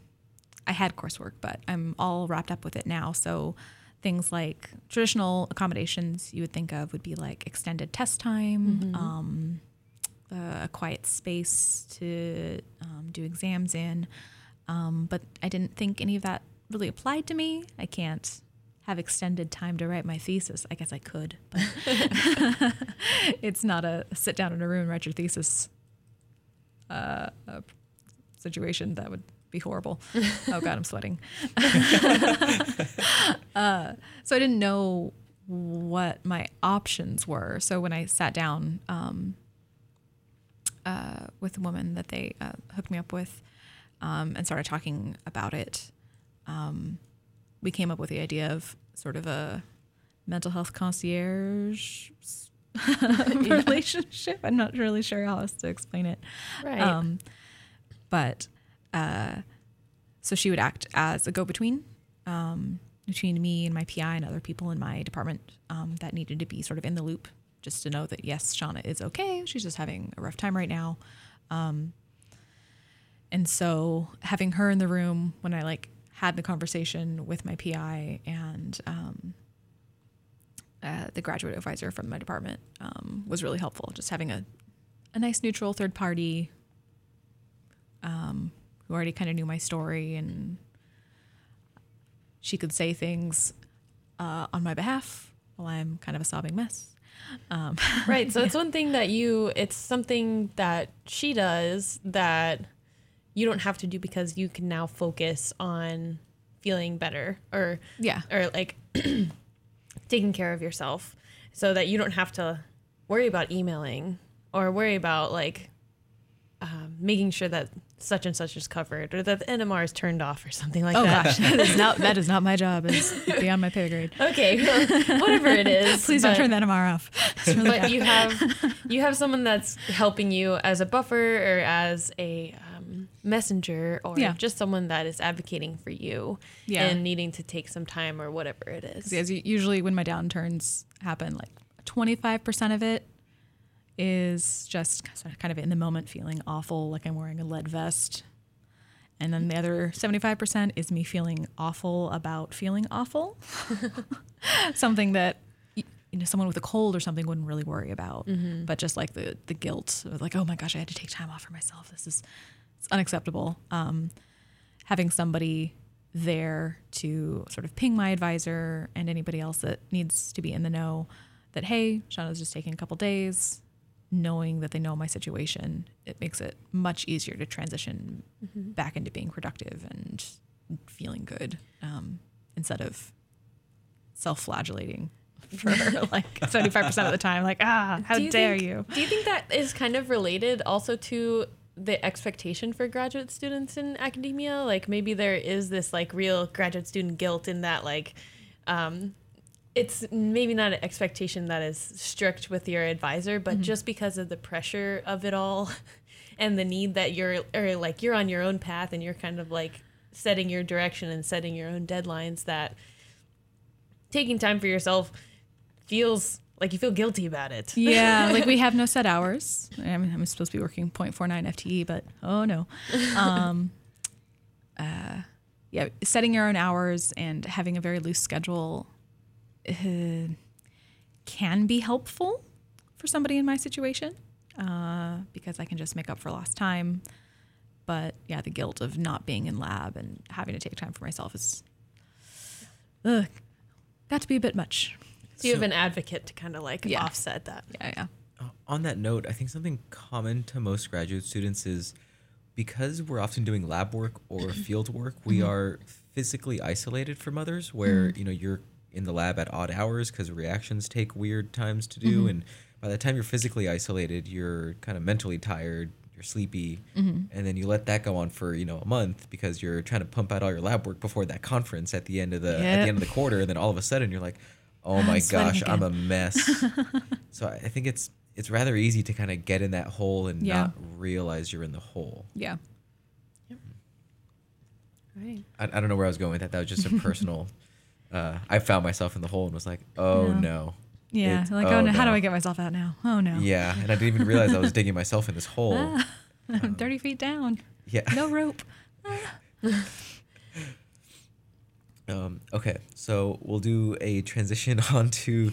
I had coursework, but I'm all wrapped up with it now. So things like traditional accommodations you would think of would be like extended test time, um, uh, a quiet space to um, do exams in. Um, but I didn't think any of that really applied to me. I can't have extended time to write my thesis. I guess I could, but it's not a sit down in a room and write your thesis uh, uh, situation. That would be horrible. oh God, I'm sweating. uh, so I didn't know what my options were. So when I sat down um, uh, with the woman that they uh, hooked me up with um, and started talking about it, um, we came up with the idea of sort of a mental health concierge relationship. I'm not really sure how else to explain it. Right. Um, but uh, so she would act as a go between um, between me and my PI and other people in my department um, that needed to be sort of in the loop just to know that, yes, Shauna is okay. She's just having a rough time right now. Um, and so having her in the room when I like had the conversation with my PI and um, uh, the graduate advisor from my department um, was really helpful. Just having a, a nice neutral third party um, who already kind of knew my story and she could say things uh, on my behalf while I'm kind of a sobbing mess. Um, right. So it's one thing that you it's something that she does that you don't have to do because you can now focus on feeling better or yeah. or like taking care of yourself so that you don't have to worry about emailing or worry about like um, making sure that such and such is covered or that the NMR is turned off or something like Oh that. gosh, that is not that is not my job. It's beyond my pay grade. Okay, well, whatever it is. Please don't turn that NMR off. Really but bad. you have you have someone that's helping you as a buffer or as a um, messenger or Yeah. just someone that is advocating for you Yeah. and needing to take some time or whatever it is. Because usually when my downturns happen, like 25% of it is just kind of in the moment feeling awful, like I'm wearing a lead vest. And then the other 75% is me feeling awful about feeling awful. something that you know someone with a cold or something wouldn't really worry about. But just like the the guilt like, oh my gosh, I had to take time off for myself. This is it's unacceptable. Um, having somebody there to sort of ping my advisor and anybody else that needs to be in the know that hey, Shauna's just taking a couple days, knowing that they know my situation, it makes it much easier to transition back into being productive and feeling good um, instead of self-flagellating for like 75% of the time like ah how you dare think- you Do you think that is kind of related also to the expectation for graduate students in academia? Like maybe there is this like real graduate student guilt in that like um it's maybe not an expectation that is strict with your advisor, but just because of the pressure of it all and the need that you're or like you're on your own path and you're kind of like setting your direction and setting your own deadlines that taking time for yourself feels like you feel guilty about it. yeah like we have no set hours. I mean, i'm supposed to be working 0.49 fte but oh no. Um, uh, yeah setting your own hours and having a very loose schedule uh, can be helpful for somebody in my situation uh, because i can just make up for lost time but yeah the guilt of not being in lab and having to take time for myself is ugh, got to be a bit much So you have an advocate to kind of like Yeah. offset that. yeah yeah on that note, I think something common to most graduate students is because we're often doing lab work or field work, we are physically isolated from others. Where you know you're in the lab at odd hours because reactions take weird times to do, and by the time you're physically isolated, you're kind of mentally tired. You're sleepy, and then you let that go on for you know a month because you're trying to pump out all your lab work before that conference at the end of the at the end of the quarter. And then all of a sudden you're like, oh my sweating gosh, I'm a mess. so I think it's it's rather easy to kind of get in that hole and Yeah. not realize you're in the hole. Yeah. Mm. Right. I, I don't know where I was going with that. That was just a personal. Uh, I found myself in the hole and was like, oh Yeah. no. Yeah. Like, oh, no, how do. I get myself out now? Oh no. Yeah, and I didn't even realize I was digging myself in this hole. I'm 30 feet down. Yeah. No rope. Um, okay, so we'll do a transition onto.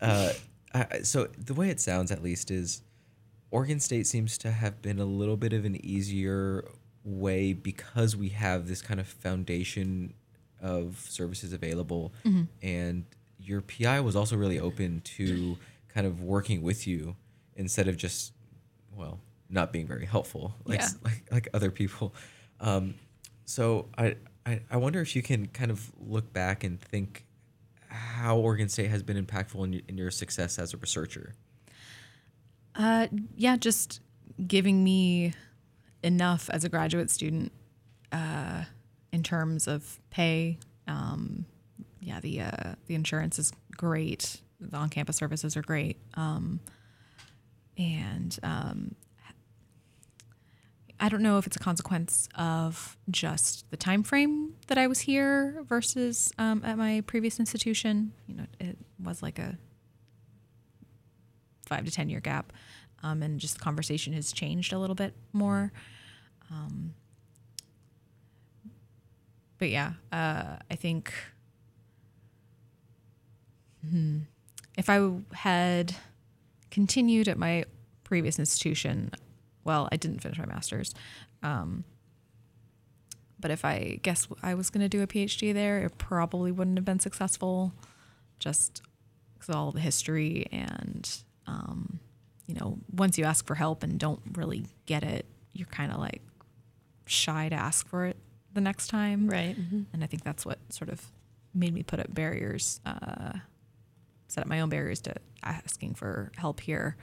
Uh, I- so the way it sounds, at least, is Oregon State seems to have been a little bit of an easier way because we have this kind of foundation of services available, and your PI was also really open to kind of working with you instead of just, well, not being very helpful like Yeah. like, like other people. Um, so I, I I wonder if you can kind of look back and think how Oregon State has been impactful in, in your success as a researcher. Uh, yeah, just giving me enough as a graduate student uh, in terms of pay. Um, yeah, the uh, the insurance is great. The on-campus services are great, um, and um, I don't know if it's a consequence of just the time frame that I was here versus um, at my previous institution. You know, it was like a five to ten year gap, um, and just the conversation has changed a little bit more. Um, but yeah, uh, I think hmm, if I had continued at my previous institution, well, I didn't finish my master's. Um, but if I guess I was going to do a PhD there, it probably wouldn't have been successful just because all the history and, um, you know, once you ask for help and don't really get it, you're kind of like shy to ask for it the next time. Right. And I think that's what sort of made me put up barriers, uh, set up my own barriers to asking for help here.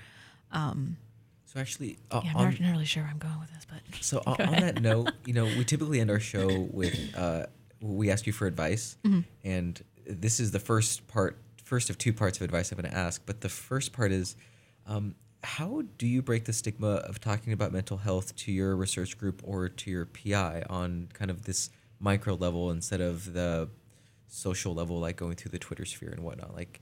Um, So actually, uh, yeah, I'm on, not, not really sure where I'm going with this, but so on, on that note, you know, we typically end our show with uh, we ask you for advice, and this is the first part, first of two parts of advice I'm going to ask. But the first part is, um, how do you break the stigma of talking about mental health to your research group or to your PI on kind of this micro level instead of the social level, like going through the Twitter sphere and whatnot? Like,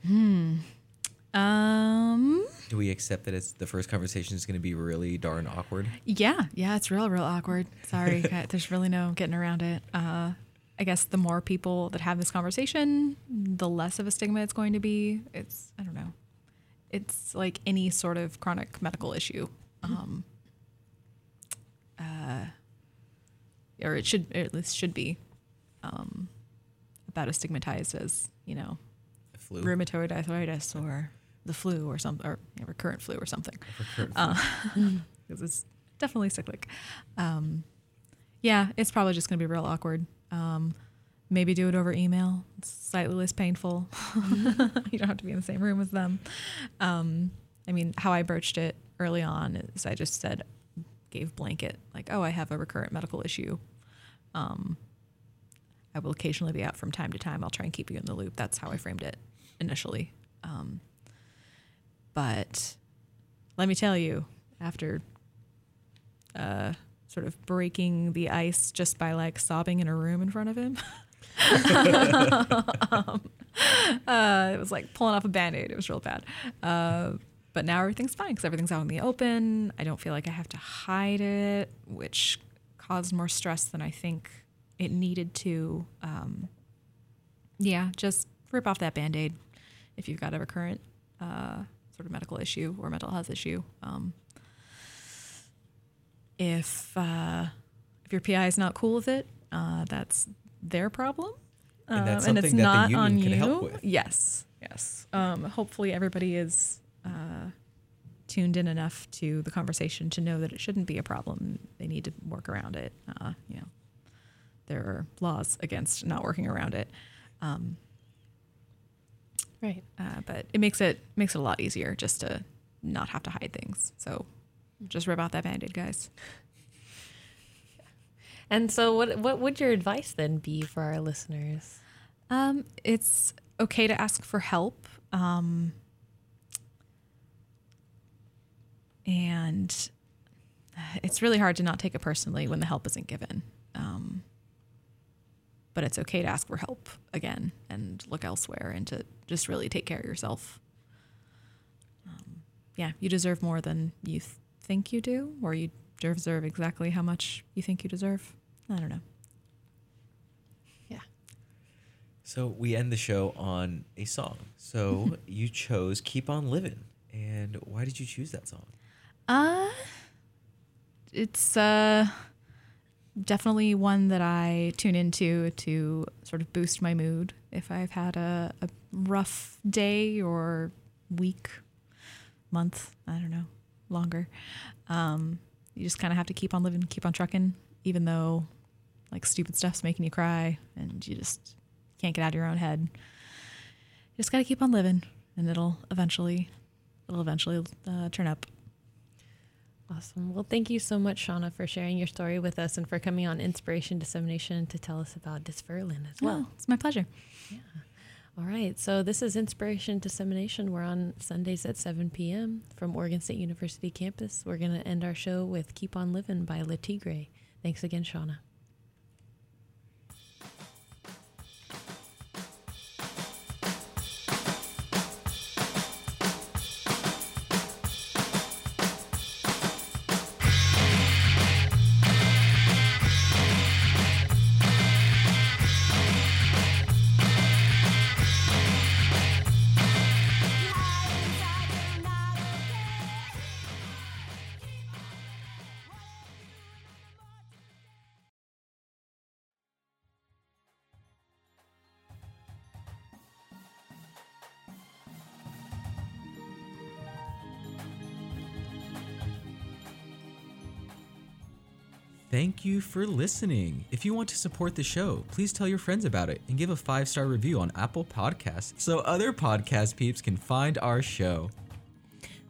um, do we accept that it's the first conversation is going to be really darn awkward? Yeah, yeah, it's real, real awkward. Sorry, there's really no getting around it. Uh, I guess the more people that have this conversation, the less of a stigma it's going to be. It's I don't know. It's like any sort of chronic medical issue, um, uh, or it should, or at least should be, um, about as stigmatized as you know Flu. rheumatoid arthritis or the flu or some or you know, recurrent flu or something. Recurrent Because it's definitely cyclic. Um, yeah, it's probably just going to be real awkward. Um, maybe do it over email. It's slightly less painful. you don't have to be in the same room as them. Um, I mean, how I broached it early on is I just said, gave blanket, like, oh, I have a recurrent medical issue. Um, I will occasionally be out from time to time. I'll try and keep you in the loop. That's how I framed it initially. Um, but let me tell you, after uh, sort of breaking the ice just by like sobbing in a room in front of him, um, uh, it was like pulling off a band aid. It was real bad. Uh, but now everything's fine because everything's out in the open. I don't feel like I have to hide it, which caused more stress than I think it needed to. Um, yeah, just rip off that band aid if you've got a recurrent uh, sort of medical issue or mental health issue. Um, if uh, if your PI is not cool with it, uh, that's their problem, And that's Um, and it's something that the not on union you. help with. Yes, yes. Um, hopefully, everybody is uh, tuned in enough to the conversation to know that it shouldn't be a problem. They need to work around it. Uh, you know, there are laws against not working around it. Um, Right. uh, but it makes it makes it a lot easier just to not have to hide things. So just rip out that band-aid, guys. And so, what what would your advice then be for our listeners? Um, it's okay to ask for help. Um, and it's really hard to not take it personally when the help isn't given. Um, but it's okay to ask for help again and look elsewhere and to just really take care of yourself. Um, yeah, you deserve more than you th- think you do, or you deserve exactly how much you think you deserve. I don't know. Yeah. So we end the show on a song. So you chose "Keep On Living," and why did you choose that song? Uh it's uh definitely one that I tune into to sort of boost my mood if I've had a, a rough day or week, month, I don't know, longer. Um, you just kind of have to keep on living, keep on trucking, even though like stupid stuff's making you cry and you just can't get out of your own head. You just got to keep on living and it'll eventually, it'll eventually uh, turn up. Awesome. Well, thank you so much, Shauna, for sharing your story with us and for coming on Inspiration Dissemination to tell us about dysferlin as well. Well, it's my pleasure. Yeah. All right. So this is Inspiration Dissemination. We're on Sundays at 7 p.m. from Oregon State University campus. We're going to end our show with Keep On Living by Le Tigre. Thanks again, Shauna. Thank you for listening. If you want to support the show, please tell your friends about it and give a five star review on Apple Podcasts so other podcast peeps can find our show.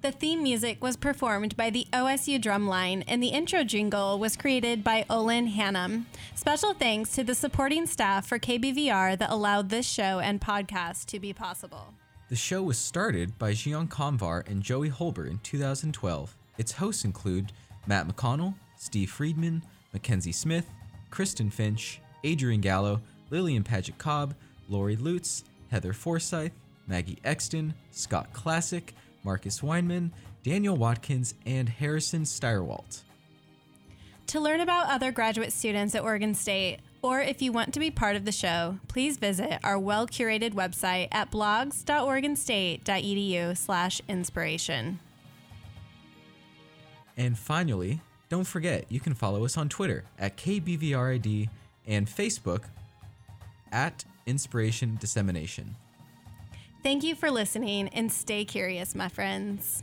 The theme music was performed by the OSU Drumline, and the intro jingle was created by Olin Hannum. Special thanks to the supporting staff for KBVR that allowed this show and podcast to be possible. The show was started by Jian Convar and Joey Hulbert in 2012. Its hosts include Matt McConnell, Steve Friedman, Mackenzie Smith, Kristen Finch, Adrian Gallo, Lillian Paget Cobb, Lori Lutz, Heather Forsyth, Maggie Exton, Scott Classic, Marcus Weinman, Daniel Watkins, and Harrison Steyerwalt. To learn about other graduate students at Oregon State, or if you want to be part of the show, please visit our well-curated website at blogs.oregonstate.edu slash inspiration. And finally, don't forget you can follow us on Twitter at KBVRID and Facebook at Inspiration Dissemination. Thank you for listening and stay curious, my friends.